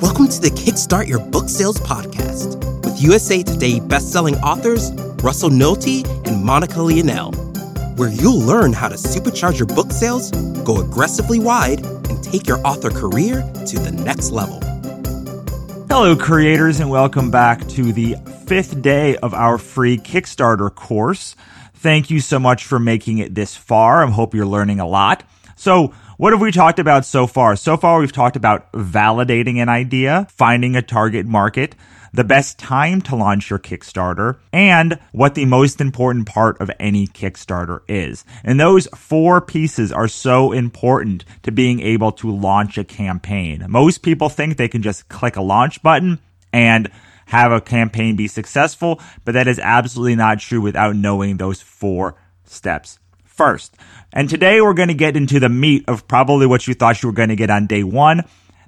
Welcome to the Kickstart Your Book Sales podcast with USA Today bestselling authors Russell Nohelty and Monica Leonelle, where you'll learn how to supercharge your book sales, go aggressively wide, and take your author career to the next level. Hello, creators, and welcome back to the fifth day of our free Kickstarter course. Thank you so much for making it this far. I hope you're learning a lot. So, what have we talked about so far? So far, we've talked about validating an idea, finding a target market, the best time to launch your Kickstarter, and what the most important part of any Kickstarter is. And those four pieces are so important to being able to launch a campaign. Most people think they can just click a launch button and have a campaign be successful, but that is absolutely not true without knowing those four steps first. And today we're going to get into the meat of probably what you thought you were going to get on day one.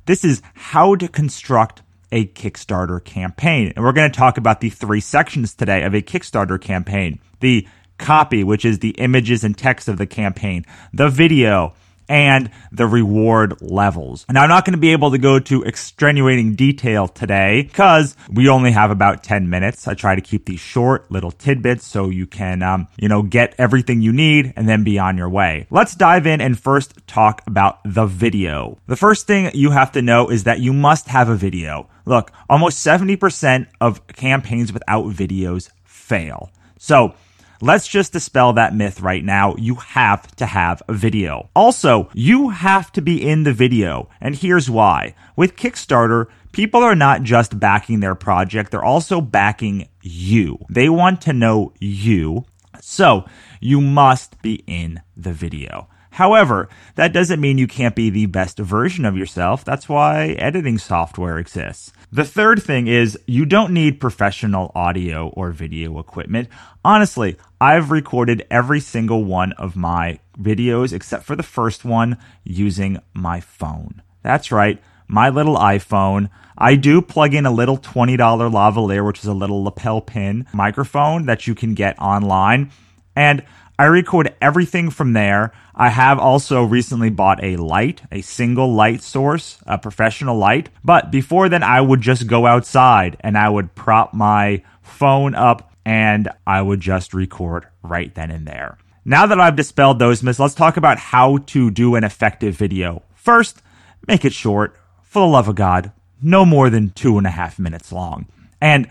This is how to construct a Kickstarter campaign. And we're going to talk about the three sections today of a Kickstarter campaign. The copy, which is the images and text of the campaign, the video, and the reward levels. Now, I'm not going to be able to go to extenuating detail today because we only have about 10 minutes. I try to keep these short little tidbits so you can, um, you know, get everything you need and then be on your way. Let's dive in and first talk about the video. The first thing you have to know is that you must have a video. Look, almost 70% of campaigns without videos fail. So, Let's just dispel that myth right now. You have to have a video. Also, you have to be in the video. And here's why. With Kickstarter, people are not just backing their project, they're also backing you. They want to know you. So you must be in the video. However, that doesn't mean you can't be the best version of yourself. That's why editing software exists. The third thing is you don't need professional audio or video equipment. Honestly, I've recorded every single one of my videos except for the first one using my phone. That's right, my little iPhone. I do plug in a little $20 lavalier, which is a little lapel pin microphone that you can get online. And I record everything from there. I have also recently bought a light, a single light source, a professional light. But before then, I would just go outside and I would prop my phone up and I would just record right then and there. Now that I've dispelled those myths, let's talk about how to do an effective video. First, make it short. For the love of God, no more than two and a half minutes long. And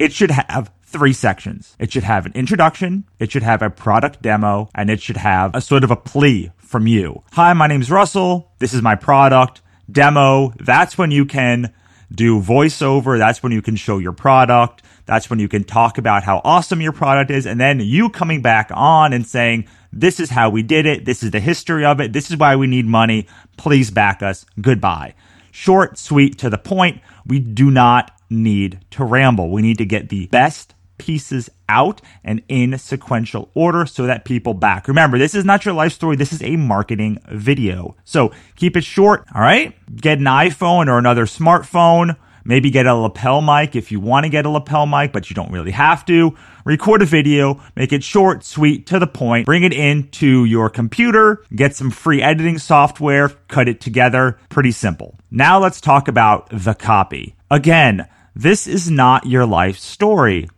it should have three sections. It should have an introduction, it should have a product demo, and it should have a sort of a plea from you. Hi, my name is Russell. This is my product. Demo. That's when you can do voiceover. That's when you can show your product. That's when you can talk about how awesome your product is. And then you coming back on and saying, this is how we did it. This is the history of it. This is why we need money. Please back us. Goodbye. Short, sweet, to the point. We do not need to ramble. We need to get the best pieces out and in sequential order so that people back. Remember, this is not your life story. This is a marketing video. So keep it short. All right. Get an iPhone or another smartphone. Maybe get a lapel mic if you want to get a lapel mic, but you don't really have to. Record a video, make it short, sweet, to the point, bring it into your computer, get some free editing software, cut it together. Pretty simple. Now let's talk about the copy. Again, this is not your life story.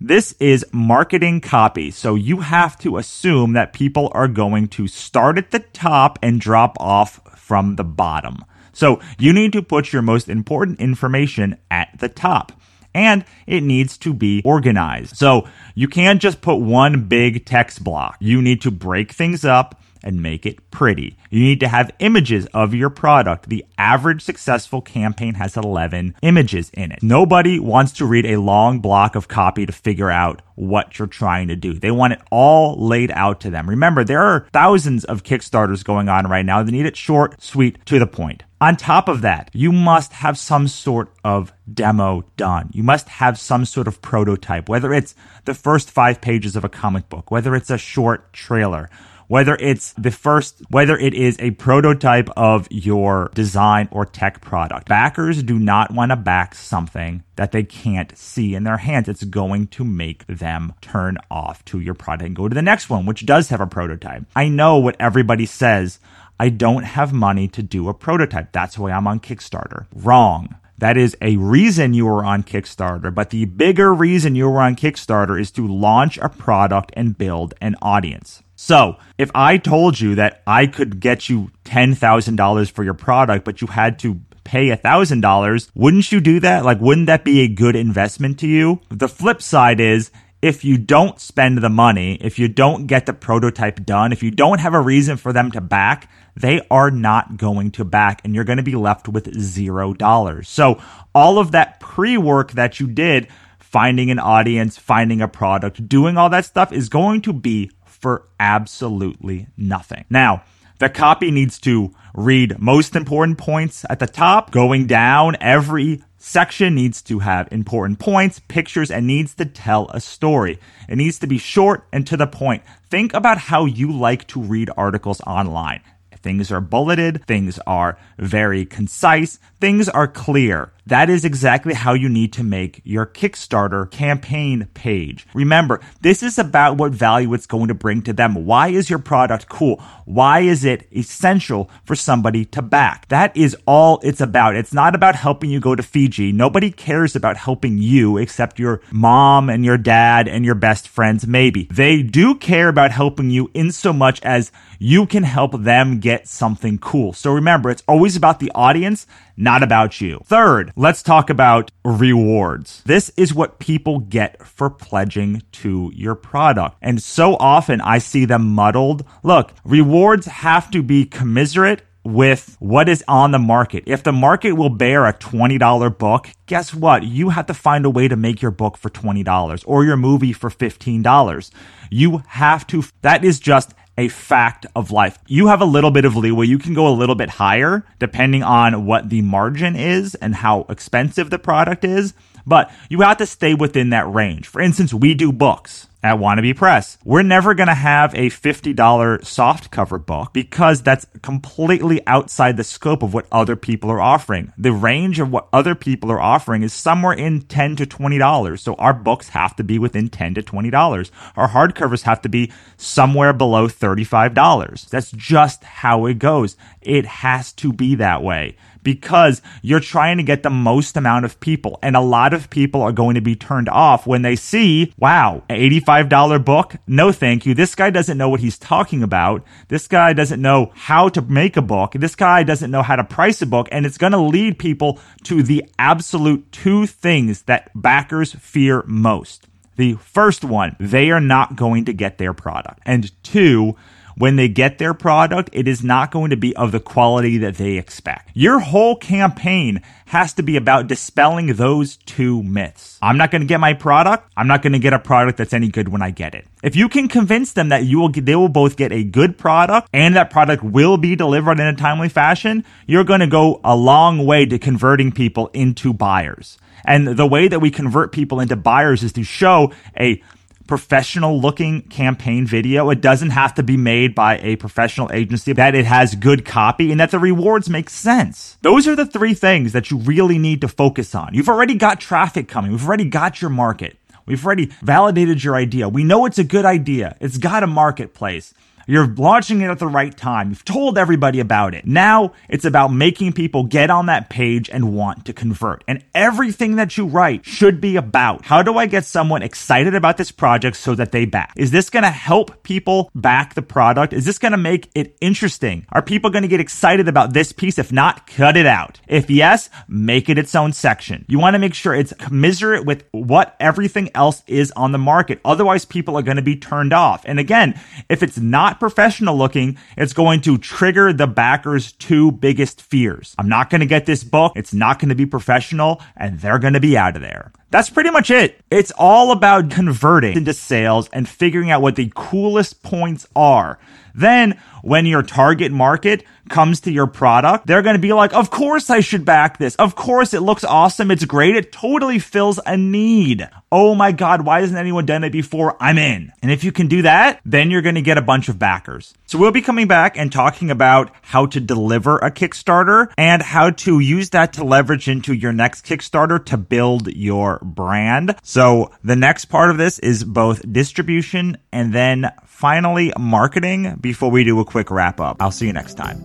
This is marketing copy. So you have to assume that people are going to start at the top and drop off from the bottom. So you need to put your most important information at the top. And it needs to be organized. So you can't just put one big text block. You need to break things up and make it pretty. You need to have images of your product. The average successful campaign has 11 images in it. Nobody wants to read a long block of copy to figure out what you're trying to do. They want it all laid out to them. Remember, there are thousands of Kickstarters going on right now. They need it short, sweet, to the point. On top of that, you must have some sort of demo done. You must have some sort of prototype, whether it's the first five pages of a comic book, whether it's a short trailer, whether it's the first, whether it is a prototype of your design or tech product. Backers do not want to back something that they can't see in their hands. It's going to make them turn off to your product and go to the next one, which does have a prototype. I know what everybody says. I don't have money to do a prototype. That's why I'm on Kickstarter. Wrong. That is a reason you were on Kickstarter, but the bigger reason you were on Kickstarter is to launch a product and build an audience. So, if I told you that I could get you $10,000 for your product, but you had to pay $1,000, wouldn't you do that? Like, wouldn't that be a good investment to you? The flip side is if you don't spend the money, if you don't get the prototype done, if you don't have a reason for them to back, they are not going to back and you're going to be left with zero dollars. So all of that pre work that you did, finding an audience, finding a product, doing all that stuff is going to be for absolutely nothing. Now, the copy needs to read most important points at the top, going down every section needs to have important points, pictures, and needs to tell a story. It needs to be short and to the point. Think about how you like to read articles online. Things are bulleted, things are very concise, things are clear. That is exactly how you need to make your Kickstarter campaign page. Remember, this is about what value it's going to bring to them. Why is your product cool? Why is it essential for somebody to back? That is all it's about. It's not about helping you go to Fiji. Nobody cares about helping you except your mom and your dad and your best friends, maybe. They do care about helping you in so much as you can help them get something cool. So remember, it's always about the audience, not about you. Third, let's talk about rewards. This is what people get for pledging to your product. And so often I see them muddled. Look, rewards have to be commiserate with what is on the market. If the market will bear a $20 book, guess what? You have to find a way to make your book for $20 or your movie for $15. You have to, that is just a fact of life. You have a little bit of leeway. You can go a little bit higher depending on what the margin is and how expensive the product is, but you have to stay within that range. For instance, we do books at Wannabe Press. We're never going to have a $50 soft cover book because that's completely outside the scope of what other people are offering. The range of what other people are offering is somewhere in 10 to $20. So our books have to be within 10 to $20. Our hardcovers have to be somewhere below $35. That's just how it goes. It has to be that way because you're trying to get the most amount of people. And a lot of people are going to be turned off when they see, wow, $85 book? No, thank you. This guy doesn't know what he's talking about. This guy doesn't know how to make a book. This guy doesn't know how to price a book. And it's going to lead people to the absolute two things that backers fear most. The first one, they are not going to get their product. And two, when they get their product, it is not going to be of the quality that they expect. Your whole campaign has to be about dispelling those two myths. I'm not going to get my product. I'm not going to get a product that's any good when I get it. If you can convince them that you will get, they will both get a good product and that product will be delivered in a timely fashion, you're going to go a long way to converting people into buyers. And the way that we convert people into buyers is to show a professional looking campaign video. It doesn't have to be made by a professional agency, that it has good copy and that the rewards make sense. Those are the three things that you really need to focus on. You've already got traffic coming. We've already got your market. We've already validated your idea. We know it's a good idea. It's got a marketplace. You're launching it at the right time. You've told everybody about it. Now it's about making people get on that page and want to convert. And everything that you write should be about how do I get someone excited about this project so that they back? Is this going to help people back the product? Is this going to make it interesting? Are people going to get excited about this piece? If not, cut it out. If yes, make it its own section. You want to make sure it's commiserate with what everything else is on the market. Otherwise, people are going to be turned off. And again, if it's not professional looking, it's going to trigger the backer's two biggest fears. I'm not going to get this book. It's not going to be professional and they're going to be out of there. That's pretty much it. It's all about converting into sales and figuring out what the coolest points are. Then when your target market comes to your product, they're going to be like, of course I should back this. Of course it looks awesome. It's great. It totally fills a need. Oh my God. Why hasn't anyone done it before? I'm in. And if you can do that, then you're going to get a bunch of backers. So we'll be coming back and talking about how to deliver a Kickstarter and how to use that to leverage into your next Kickstarter to build your brand. So the next part of this is both distribution and then finally marketing before we do a quick wrap up. I'll see you next time.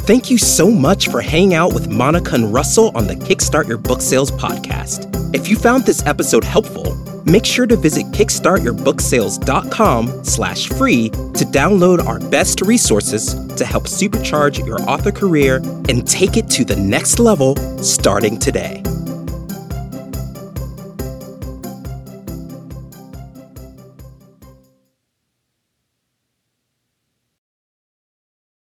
Thank you so much for hanging out with Monica and Russell on the Kickstart Your Book Sales podcast. If you found this episode helpful, make sure to visit kickstartyourbooksales.com slash free to download our best resources to help supercharge your author career and take it to the next level starting today.